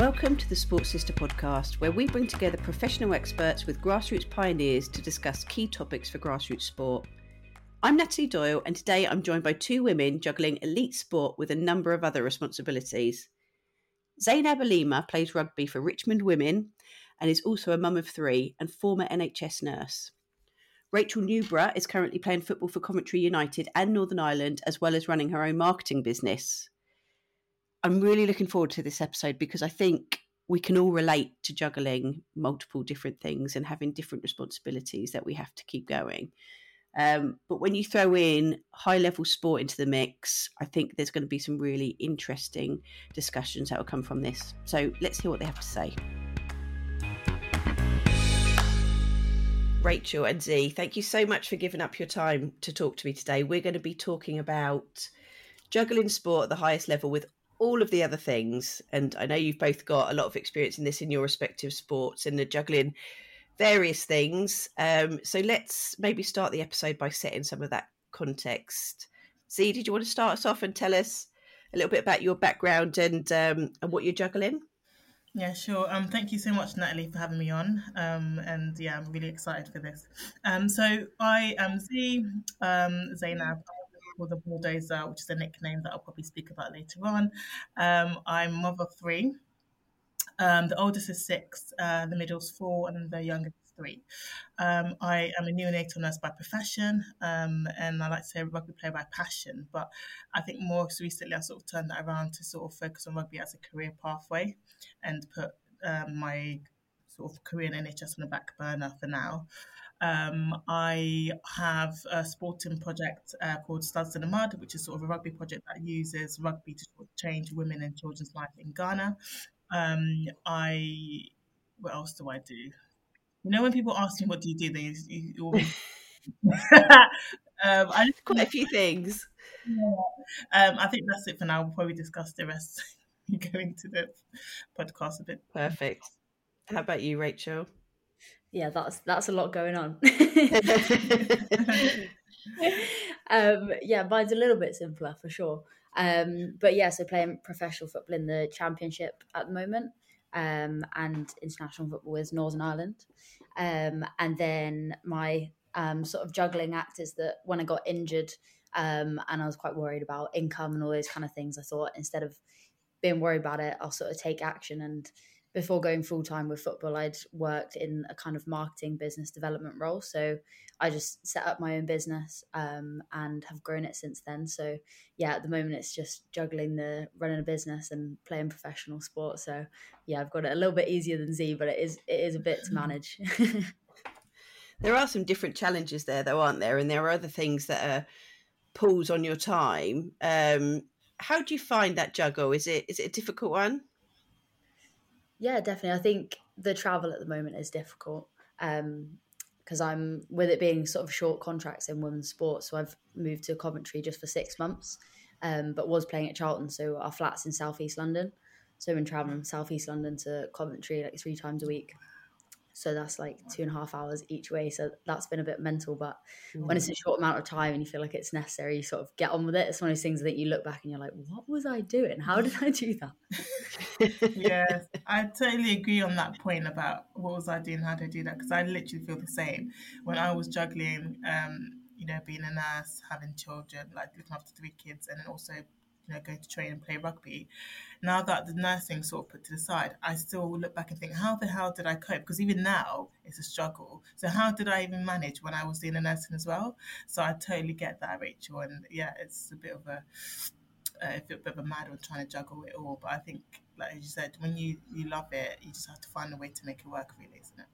Welcome to the Sport Sister podcast, where we bring together professional experts with grassroots pioneers to discuss key topics for grassroots sport. I'm Natalie Doyle, and today I'm joined by two women juggling elite sport with a number of other responsibilities. Zainab Alema plays rugby for Richmond Women and is also a mum of three and former NHS nurse. Rachel Newborough is currently playing football for Coventry United and Northern Ireland, as well as running her own marketing business. I'm really looking forward to this episode because I think we can all relate to juggling multiple different things and having different responsibilities that we have to keep going. Um, but when you throw in high level sport into the mix, I think there's going to be some really interesting discussions that will come from this. So let's hear what they have to say. Rachel and Z, thank you so much for giving up your time to talk to me today. We're going to be talking about juggling sport at the highest level with all of the other things. And I know you've both got a lot of experience in this in your respective sports and the juggling various things. Um, so let's maybe start the episode by setting some of that context. Z, did you want to start us off and tell us a little bit about your background and um, and what you're juggling? Yeah, sure. Um, thank you so much, Natalie, for having me on. Um, and yeah, I'm really excited for this. Um, so I am Z um, Zainab for the Bulldozer, which is a nickname that I'll probably speak about later on. Um, I'm mother of three. Um, the oldest is six, uh, the middle's four, and the youngest is three. Um, I am a neonatal nurse by profession, um, and I like to say rugby player by passion. But I think more recently I sort of turned that around to sort of focus on rugby as a career pathway and put um, my sort of career in NHS on the back burner for now. Um, I have a sporting project uh, called Studs in the Mud, which is sort of a rugby project that uses rugby to change women and children's life in Ghana. Um, I what else do I do? You know, when people ask me what do you do, they you, you always. um, I just quite a few things. Yeah. Um, I think that's it for now. We'll probably discuss the rest going to the podcast a bit. Perfect. How about you, Rachel? Yeah, that's that's a lot going on. um, yeah, mine's a little bit simpler for sure. Um, but yeah, so playing professional football in the championship at the moment, um, and international football with Northern Ireland. Um, and then my um, sort of juggling act is that when I got injured, um, and I was quite worried about income and all those kind of things, I thought instead of being worried about it, I'll sort of take action and before going full time with football, I'd worked in a kind of marketing business development role. So I just set up my own business um, and have grown it since then. So yeah, at the moment it's just juggling the running a business and playing professional sport. So yeah, I've got it a little bit easier than Z, but it is it is a bit to manage. there are some different challenges there, though, aren't there? And there are other things that are pulls on your time. Um, how do you find that juggle? Is it is it a difficult one? Yeah, definitely. I think the travel at the moment is difficult because um, I'm with it being sort of short contracts in women's sports. So I've moved to Coventry just for six months, um, but was playing at Charlton. So our flats in Southeast London. So I've been traveling from Southeast London to Coventry like three times a week. So that's like two and a half hours each way. So that's been a bit mental. But mm. when it's a short amount of time and you feel like it's necessary, you sort of get on with it. It's one of those things that you look back and you're like, what was I doing? How did I do that? yes, I totally agree on that point about what was I doing? How did I do that? Because I literally feel the same. When I was juggling, um, you know, being a nurse, having children, like looking after three kids, and then also you know, going to train and play rugby. Now that the nursing sort of put to the side, I still look back and think, how the hell did I cope? Because even now, it's a struggle. So how did I even manage when I was doing the nursing as well? So I totally get that, Rachel. And yeah, it's a bit of a, a bit of a mad one trying to juggle it all. But I think, like you said, when you, you love it, you just have to find a way to make it work, really, isn't it?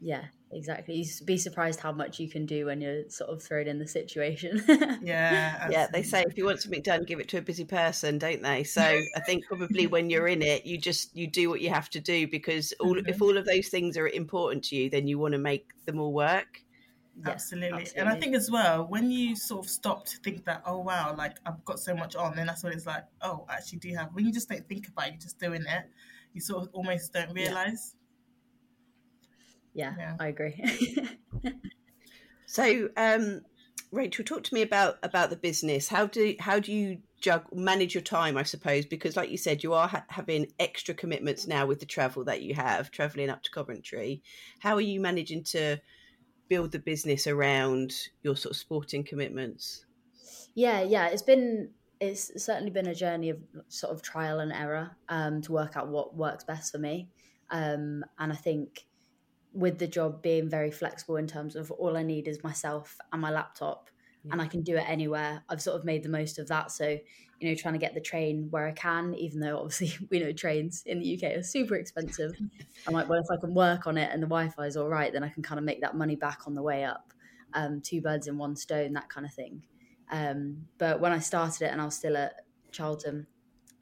Yeah, exactly. You be surprised how much you can do when you're sort of thrown in the situation. yeah, absolutely. yeah. They say if you want something done, give it to a busy person, don't they? So I think probably when you're in it, you just you do what you have to do because all mm-hmm. if all of those things are important to you, then you want to make them all work. Yeah, absolutely. absolutely. And I think as well, when you sort of stop to think that, oh wow, like I've got so much on, then that's what it's like, oh, I actually do have. When you just don't think about it, you're just doing it, you sort of almost don't realize. Yeah yeah, yeah. I agree. so, um, Rachel, talk to me about about the business. How do how do you juggle manage your time i suppose because like you said you are ha- having extra commitments now with the travel that you have traveling up to coventry how are you managing to build the business around your sort of sporting commitments yeah yeah it's been it's certainly been a journey of sort of trial and error um, to work out what works best for me um, and i think with the job being very flexible in terms of all i need is myself and my laptop yeah. and I can do it anywhere. I've sort of made the most of that. So, you know, trying to get the train where I can, even though obviously we know trains in the UK are super expensive. I'm like, well, if I can work on it and the Wi Fi is all right, then I can kind of make that money back on the way up. Um, two birds in one stone, that kind of thing. Um, but when I started it and I was still at Charlton,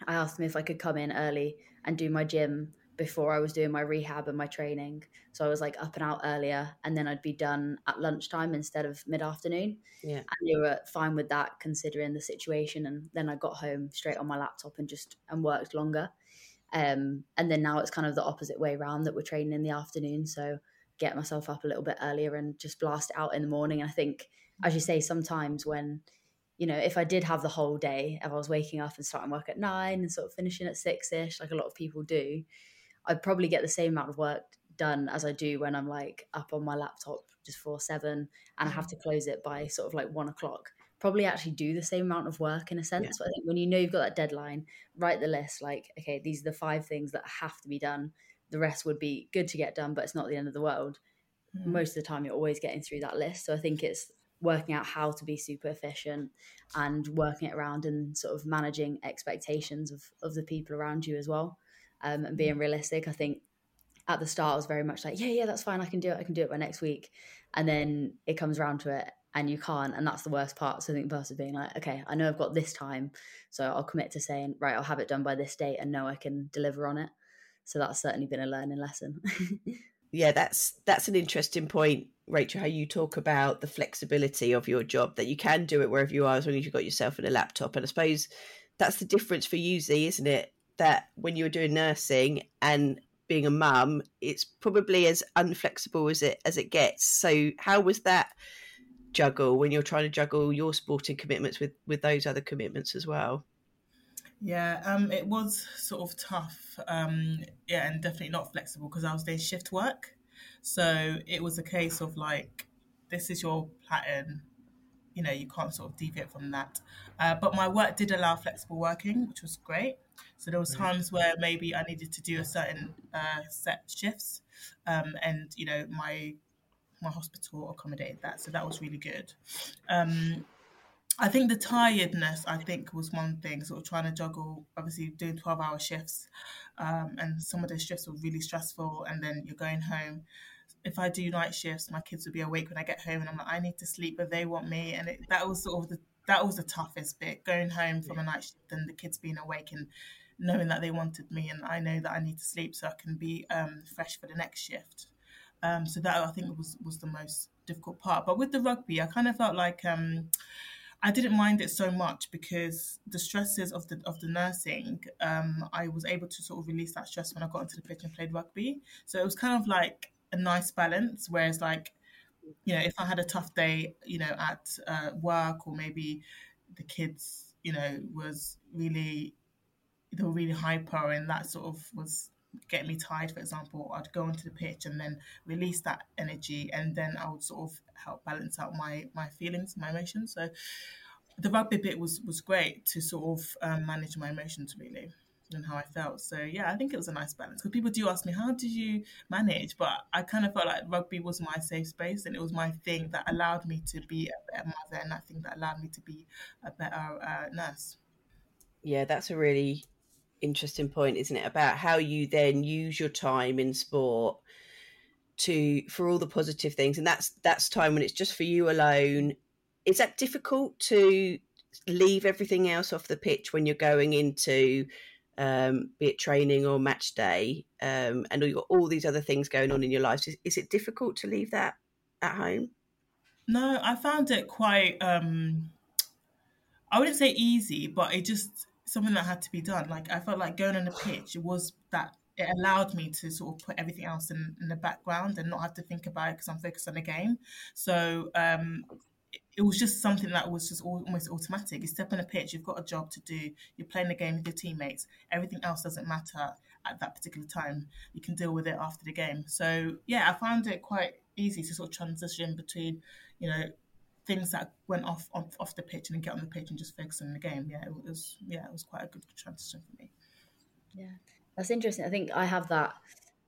I asked them if I could come in early and do my gym before I was doing my rehab and my training. So I was like up and out earlier, and then I'd be done at lunchtime instead of mid afternoon. Yeah, and they were fine with that considering the situation. And then I got home straight on my laptop and just and worked longer. Um, and then now it's kind of the opposite way around that we're training in the afternoon. So get myself up a little bit earlier and just blast it out in the morning. And I think, as you say, sometimes when you know, if I did have the whole day, if I was waking up and starting work at nine and sort of finishing at six ish, like a lot of people do, I'd probably get the same amount of work done as I do when I'm like up on my laptop just for seven and I have to close it by sort of like one o'clock. Probably actually do the same amount of work in a sense. Yeah. But I think when you know you've got that deadline, write the list like, okay, these are the five things that have to be done. The rest would be good to get done, but it's not the end of the world. Mm. Most of the time, you're always getting through that list. So I think it's working out how to be super efficient and working it around and sort of managing expectations of, of the people around you as well um, and being realistic. I think at the start I was very much like, yeah, yeah, that's fine. I can do it. I can do it by next week. And then it comes around to it and you can't. And that's the worst part. So I think versus being like, okay, I know I've got this time. So I'll commit to saying, right, I'll have it done by this date and know I can deliver on it. So that's certainly been a learning lesson. yeah, that's that's an interesting point, Rachel, how you talk about the flexibility of your job, that you can do it wherever you are as long as you've got yourself in a laptop. And I suppose that's the difference for you, Z, isn't it? That when you were doing nursing and being a mum, it's probably as unflexible as it as it gets. So how was that juggle when you're trying to juggle your sporting commitments with with those other commitments as well? Yeah, um, it was sort of tough. Um, yeah, and definitely not flexible because I was doing shift work. So it was a case of like, this is your pattern you know you can't sort of deviate from that uh, but my work did allow flexible working which was great so there was times where maybe i needed to do a certain uh, set shifts um, and you know my my hospital accommodated that so that was really good um, I think the tiredness, I think, was one thing. Sort of trying to juggle, obviously doing twelve-hour shifts, um, and some of those shifts were really stressful. And then you're going home, if I do night shifts, my kids will be awake when I get home, and I'm like, I need to sleep, but they want me, and it, that was sort of the that was the toughest bit, going home from a night shift and the kids being awake and knowing that they wanted me, and I know that I need to sleep so I can be um, fresh for the next shift. Um, so that I think was was the most difficult part. But with the rugby, I kind of felt like. Um, I didn't mind it so much because the stresses of the of the nursing, um, I was able to sort of release that stress when I got into the pitch and played rugby. So it was kind of like a nice balance. Whereas, like, you know, if I had a tough day, you know, at uh, work or maybe the kids, you know, was really they were really hyper and that sort of was getting me tired, for example, I'd go onto the pitch and then release that energy, and then I would sort of help balance out my my feelings, my emotions. So the rugby bit was was great to sort of um, manage my emotions really and how I felt. So yeah, I think it was a nice balance because people do ask me how did you manage, but I kind of felt like rugby was my safe space and it was my thing that allowed me to be a better mother and that thing that allowed me to be a better uh, nurse. Yeah, that's a really interesting point, isn't it? About how you then use your time in sport to for all the positive things, and that's that's time when it's just for you alone. Is that difficult to leave everything else off the pitch when you're going into um, be it training or match day, um, and you've got all these other things going on in your life. Is, is, it difficult to leave that at home? No, I found it quite. Um, I wouldn't say easy, but it just something that had to be done. Like I felt like going on the pitch, it was that it allowed me to sort of put everything else in, in the background and not have to think about it because I'm focused on the game. So um, it was just something that was just almost automatic. You step on a pitch, you've got a job to do, you're playing the game with your teammates. Everything else doesn't matter at that particular time. You can deal with it after the game. So yeah, I found it quite easy to sort of transition between, you know, things that went off off, off the pitch and then get on the pitch and just focus on the game. Yeah, it was yeah, it was quite a good transition for me. Yeah, that's interesting. I think I have that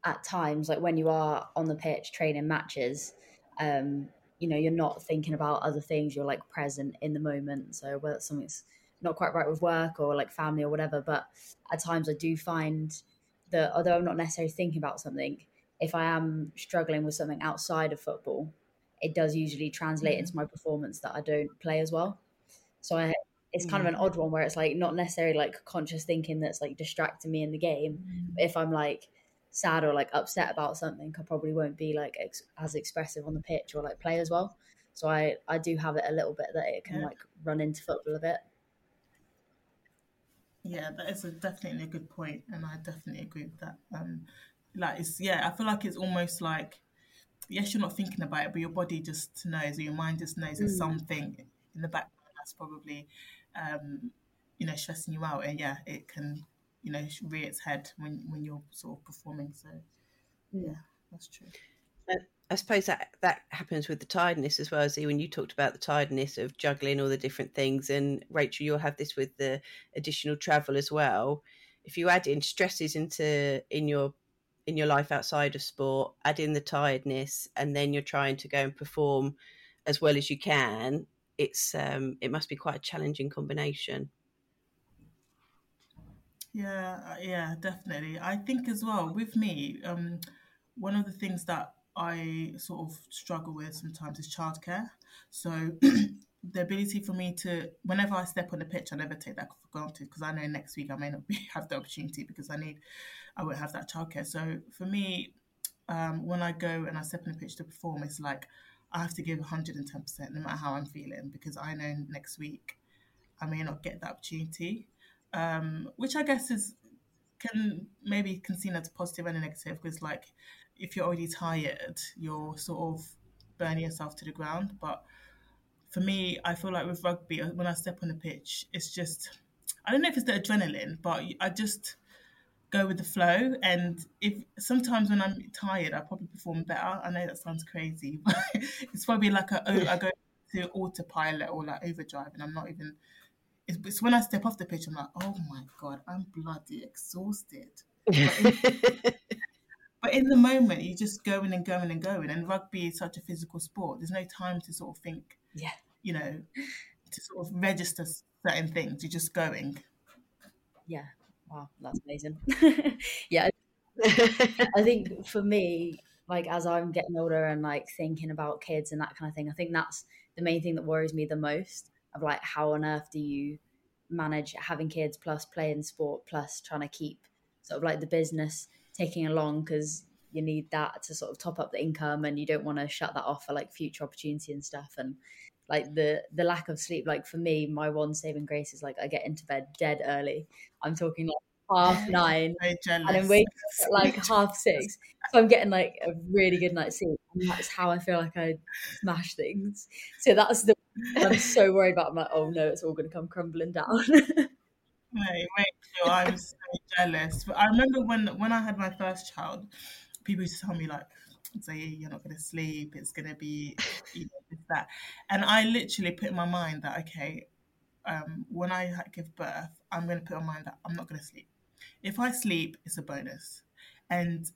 at times, like when you are on the pitch training matches. Um, you know, you're not thinking about other things. You're like present in the moment. So whether something's not quite right with work or like family or whatever, but at times I do find that although I'm not necessarily thinking about something, if I am struggling with something outside of football, it does usually translate into mm. my performance that I don't play as well. So I, it's kind of an odd one where it's like not necessarily like conscious thinking that's like distracting me in the game. Mm. If I'm like sad or like upset about something, I probably won't be like ex- as expressive on the pitch or like play as well. So I I do have it a little bit that it can yeah. like run into football a bit. Yeah, that is a, definitely a good point, and I definitely agree with that. Um, like it's yeah, I feel like it's almost like yes, you're not thinking about it, but your body just knows, or your mind just knows there's mm. something in the background that's probably, um, you know, stressing you out, and yeah, it can, you know, rear its head when when you're sort of performing. So, mm. yeah, that's true. I suppose that that happens with the tiredness as well. See, when you talked about the tiredness of juggling all the different things, and Rachel, you'll have this with the additional travel as well. If you add in stresses into in your in your life outside of sport, add in the tiredness, and then you're trying to go and perform as well as you can. It's um, it must be quite a challenging combination. Yeah, uh, yeah, definitely. I think as well with me, um, one of the things that I sort of struggle with sometimes is childcare. So the ability for me to, whenever I step on the pitch, I never take that for granted because I know next week I may not be, have the opportunity because I need I won't have that childcare. So for me, um, when I go and I step on the pitch to perform, it's like I have to give 110% no matter how I'm feeling because I know next week I may not get that opportunity, um, which I guess is can maybe can seen as positive and a negative because like if you're already tired, you're sort of burning yourself to the ground. But for me, I feel like with rugby, when I step on the pitch, it's just I don't know if it's the adrenaline, but I just go with the flow. And if sometimes when I'm tired, I probably perform better. I know that sounds crazy, but it's probably like a, oh, I go to autopilot or like overdrive, and I'm not even. It's, it's when I step off the pitch, I'm like, oh my god, I'm bloody exhausted. But in, but in the moment, you're just going and going and going. And rugby is such a physical sport. There's no time to sort of think. Yeah. You know, to sort of register certain things. You're just going. Yeah, Wow, that's amazing. yeah. I think for me, like as I'm getting older and like thinking about kids and that kind of thing, I think that's the main thing that worries me the most of like how on earth do you manage having kids plus playing sport plus trying to keep sort of like the business taking along because you need that to sort of top up the income and you don't want to shut that off for like future opportunity and stuff. And like the the lack of sleep like for me my one saving grace is like i get into bed dead early. I'm talking like half nine and then wake up at like half six so i'm getting like a really good night's sleep and that's how i feel like i smash things. So that's the i'm so worried about i'm like oh no it's all going to come crumbling down. Wait, wait, I'm so jealous. But I remember when when I had my first child, people used to tell me like, say you're not going to sleep it's going to be you know, that. And i literally put in my mind that okay um, when i give birth i'm going to put in mind that i'm not going to sleep if i sleep it's a bonus and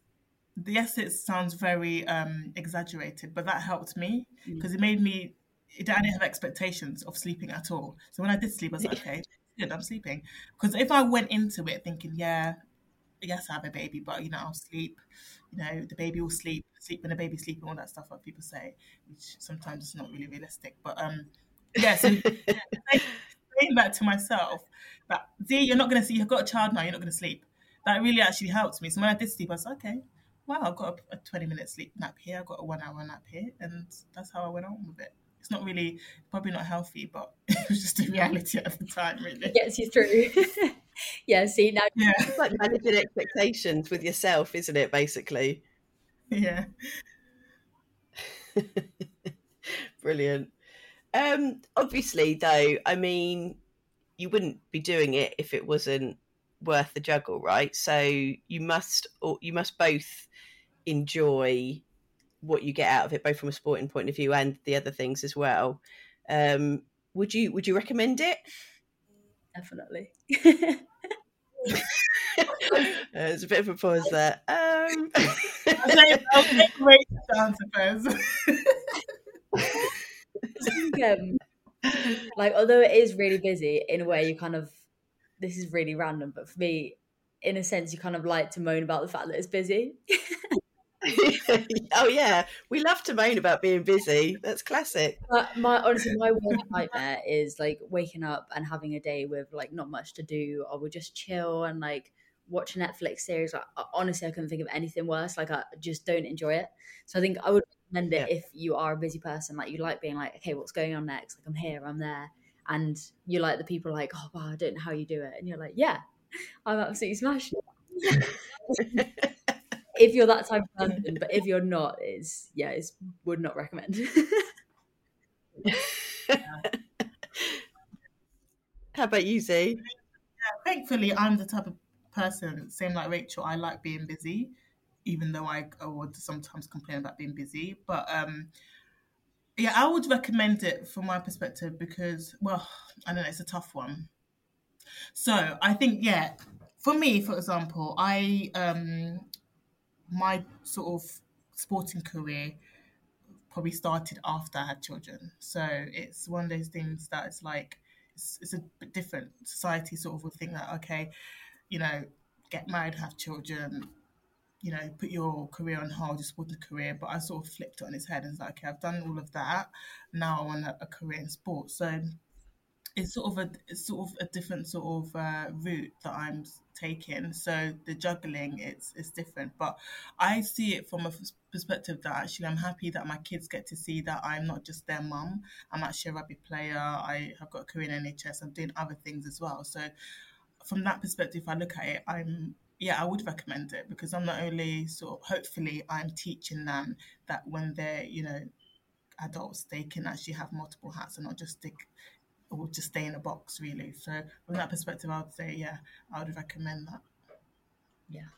yes it sounds very um, exaggerated but that helped me because mm. it made me i didn't have expectations of sleeping at all so when i did sleep i was like okay good i'm sleeping because if i went into it thinking yeah yes i have a baby but you know i'll sleep you know, the baby will sleep, sleep when the baby's sleeping, all that stuff what people say, which sometimes is not really realistic. But um, yeah, so saying that to myself, that see, you're not going to see, you've got a child now, you're not going to sleep. That really actually helped me. So when I did sleep, I was like, okay, wow, I've got a, a 20 minute sleep nap here, I've got a one hour nap here, and that's how I went on with it. It's not really, probably not healthy, but it was just a reality at the time, really. It gets you through. yeah, see now yeah. it's like managing expectations with yourself, isn't it, basically? Yeah. Brilliant. Um, obviously, though, I mean, you wouldn't be doing it if it wasn't worth the juggle, right? So you must, or you must both enjoy what you get out of it, both from a sporting point of view and the other things as well. Um, would you would you recommend it? Definitely. There's a bit of a pause there. Um... I'll take great answer first. Um, like although it is really busy in a way you kind of this is really random but for me in a sense you kind of like to moan about the fact that it's busy. Oh yeah. We love to moan about being busy. That's classic. But my honestly my worst nightmare is like waking up and having a day with like not much to do or we just chill and like watch a netflix series like honestly i couldn't think of anything worse. Like i just don't enjoy it. So i think i would recommend it yeah. if you are a busy person. Like you like being like okay what's going on next? Like i'm here i'm there. And you like the people like oh wow i don't know how you do it. And you're like yeah i'm absolutely smashed if you're that type of person but if you're not is yeah it's would not recommend. How about you Z? Yeah, thankfully i'm the type of person same like rachel i like being busy even though I, I would sometimes complain about being busy. But um, yeah, I would recommend it from my perspective because, well, I don't know, it's a tough one. So I think, yeah, for me, for example, I um, my sort of sporting career probably started after I had children. So it's one of those things that it's like it's, it's a bit different. Society sort of would think that okay, you know, get married, have children, you know, put your career on hold, just your sporting career. But I sort of flipped it on its head and was like, okay, I've done all of that. Now I want a, a career in sports. So it's sort of a it's sort of a different sort of uh, route that I'm taking. So the juggling, it's it's different, but I see it from a perspective that actually I'm happy that my kids get to see that I'm not just their mum. I'm actually a rugby player. I have got a career in NHS. I'm doing other things as well. So from that perspective, if I look at it, I'm yeah, I would recommend it because I'm not only sort of hopefully I'm teaching them that when they're, you know, adults, they can actually have multiple hats and not just stick or just stay in a box really. So from that perspective I would say, yeah, I would recommend that. Yeah.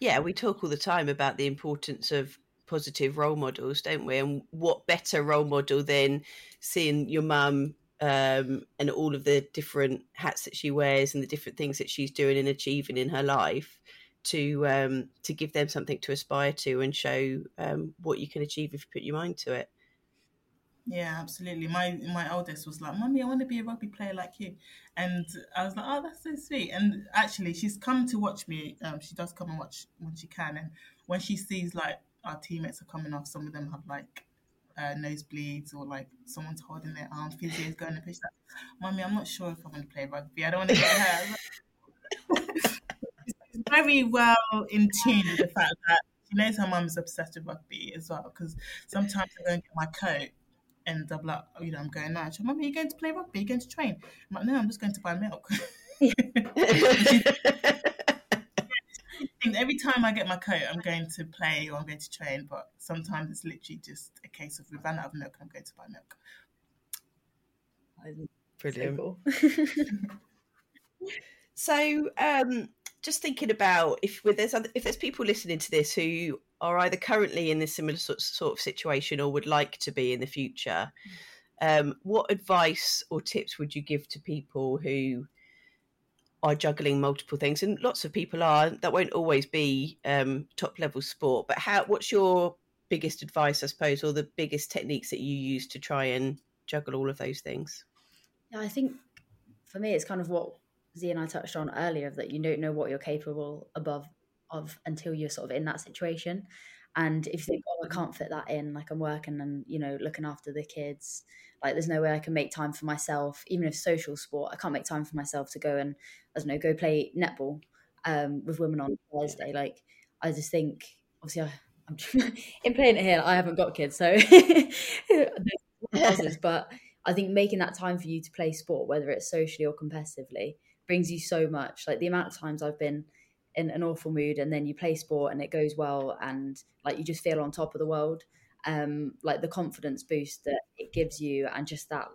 Yeah, we talk all the time about the importance of positive role models, don't we? And what better role model than seeing your mum um, and all of the different hats that she wears and the different things that she's doing and achieving in her life to um, to give them something to aspire to and show um, what you can achieve if you put your mind to it. Yeah, absolutely. My my eldest was like, "Mummy, I want to be a rugby player like you," and I was like, "Oh, that's so sweet." And actually, she's come to watch me. Um, she does come and watch when she can, and when she sees like our teammates are coming off, some of them have like uh, nosebleeds or like someone's holding their arm, physio is going to push that. Mommy, I'm not sure if I'm going to play rugby. I don't want to get hurt. She's very well in tune with the fact that she knows her mum's obsessed with rugby as well. Because sometimes I go and get my coat and I'm like, oh, you know, I'm going out. She's, Mommy, are you going to play rugby? Are you going to train? I'm like, no, I'm just going to buy milk. every time I get my coat, I'm going to play or I'm going to train, but sometimes it's literally just a case of we ran out of milk, I'm going to buy milk. Brilliant. So, cool. so um, just thinking about if there's other, if there's people listening to this who are either currently in this similar sort, sort of situation or would like to be in the future, um, what advice or tips would you give to people who are juggling multiple things, and lots of people are. That won't always be um, top level sport. But how? What's your biggest advice, I suppose, or the biggest techniques that you use to try and juggle all of those things? Yeah, I think for me, it's kind of what Z and I touched on earlier that you don't know what you're capable above of until you're sort of in that situation. And if you think, oh, I can't fit that in, like I'm working and, you know, looking after the kids, like there's no way I can make time for myself, even if social sport, I can't make time for myself to go and, I don't know, go play netball um, with women on Thursday. Like, I just think, obviously, I, I'm in playing it here, I haven't got kids, so but I think making that time for you to play sport, whether it's socially or competitively, brings you so much. Like the amount of times I've been in an awful mood and then you play sport and it goes well and like you just feel on top of the world um, like the confidence boost that it gives you, and just that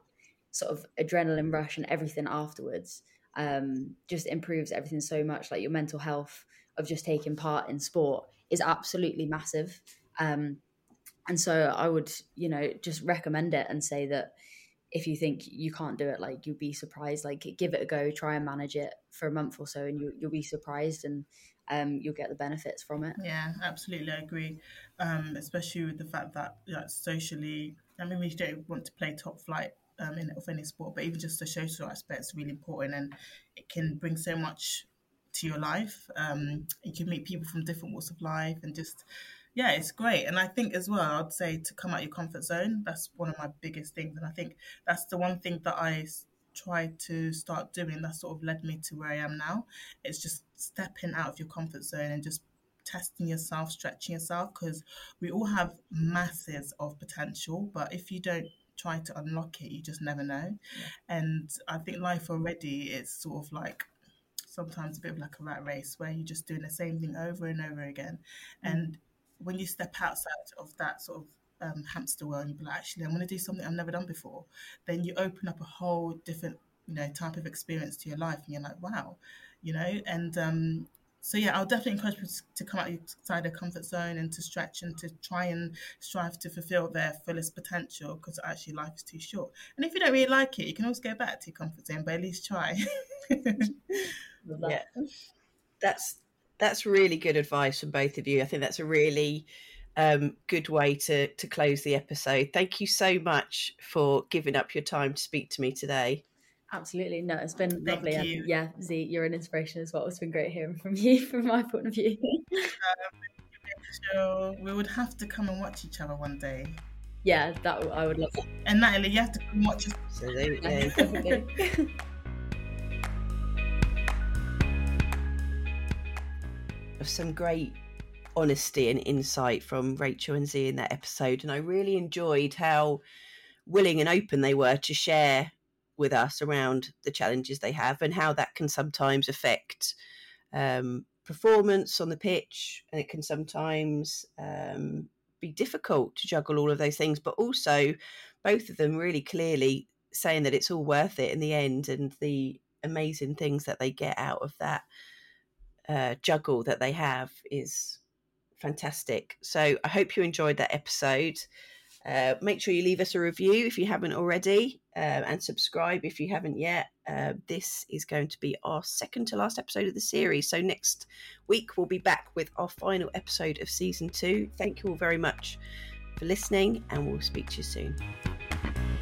sort of adrenaline rush and everything afterwards, um, just improves everything so much. Like your mental health of just taking part in sport is absolutely massive. Um, and so I would, you know, just recommend it and say that if you think you can't do it, like you'll be surprised. Like give it a go, try and manage it for a month or so, and you, you'll be surprised and um, you'll get the benefits from it. Yeah, absolutely, I agree. Um, especially with the fact that like, socially, I mean, we don't want to play top flight um, in of any sport, but even just the social aspect is really important, and it can bring so much to your life. Um, you can meet people from different walks of life, and just yeah, it's great. And I think as well, I'd say to come out your comfort zone. That's one of my biggest things, and I think that's the one thing that I try to start doing. That sort of led me to where I am now. It's just stepping out of your comfort zone and just testing yourself, stretching yourself, because we all have masses of potential, but if you don't try to unlock it, you just never know. Yeah. And I think life already is sort of like sometimes a bit of like a rat race where you're just doing the same thing over and over again. Mm. And when you step outside of that sort of um, hamster wheel and you be like, actually, I'm going to do something I've never done before, then you open up a whole different, you know, type of experience to your life, and you're like, wow, you know. And um, so yeah, I'll definitely encourage people to come outside their comfort zone and to stretch and to try and strive to fulfill their fullest potential because actually life is too short. And if you don't really like it, you can always go back to your comfort zone, but at least try. yeah, that's that's really good advice from both of you. I think that's a really um, good way to to close the episode. Thank you so much for giving up your time to speak to me today. Absolutely, no, it's been Thank lovely. You. yeah, Z, you're an inspiration as well. It's been great hearing from you, from my point of view. um, we would have to come and watch each other one day. Yeah, that I would love. That. And Natalie, you have to come watch us. So some great honesty and insight from Rachel and Z in that episode. And I really enjoyed how willing and open they were to share with us around the challenges they have and how that can sometimes affect um, performance on the pitch. And it can sometimes um, be difficult to juggle all of those things, but also both of them really clearly saying that it's all worth it in the end and the amazing things that they get out of that uh, juggle that they have is fantastic. So I hope you enjoyed that episode. Uh, make sure you leave us a review if you haven't already uh, and subscribe if you haven't yet. Uh, this is going to be our second to last episode of the series. So next week we'll be back with our final episode of season two. Thank you all very much for listening, and we'll speak to you soon.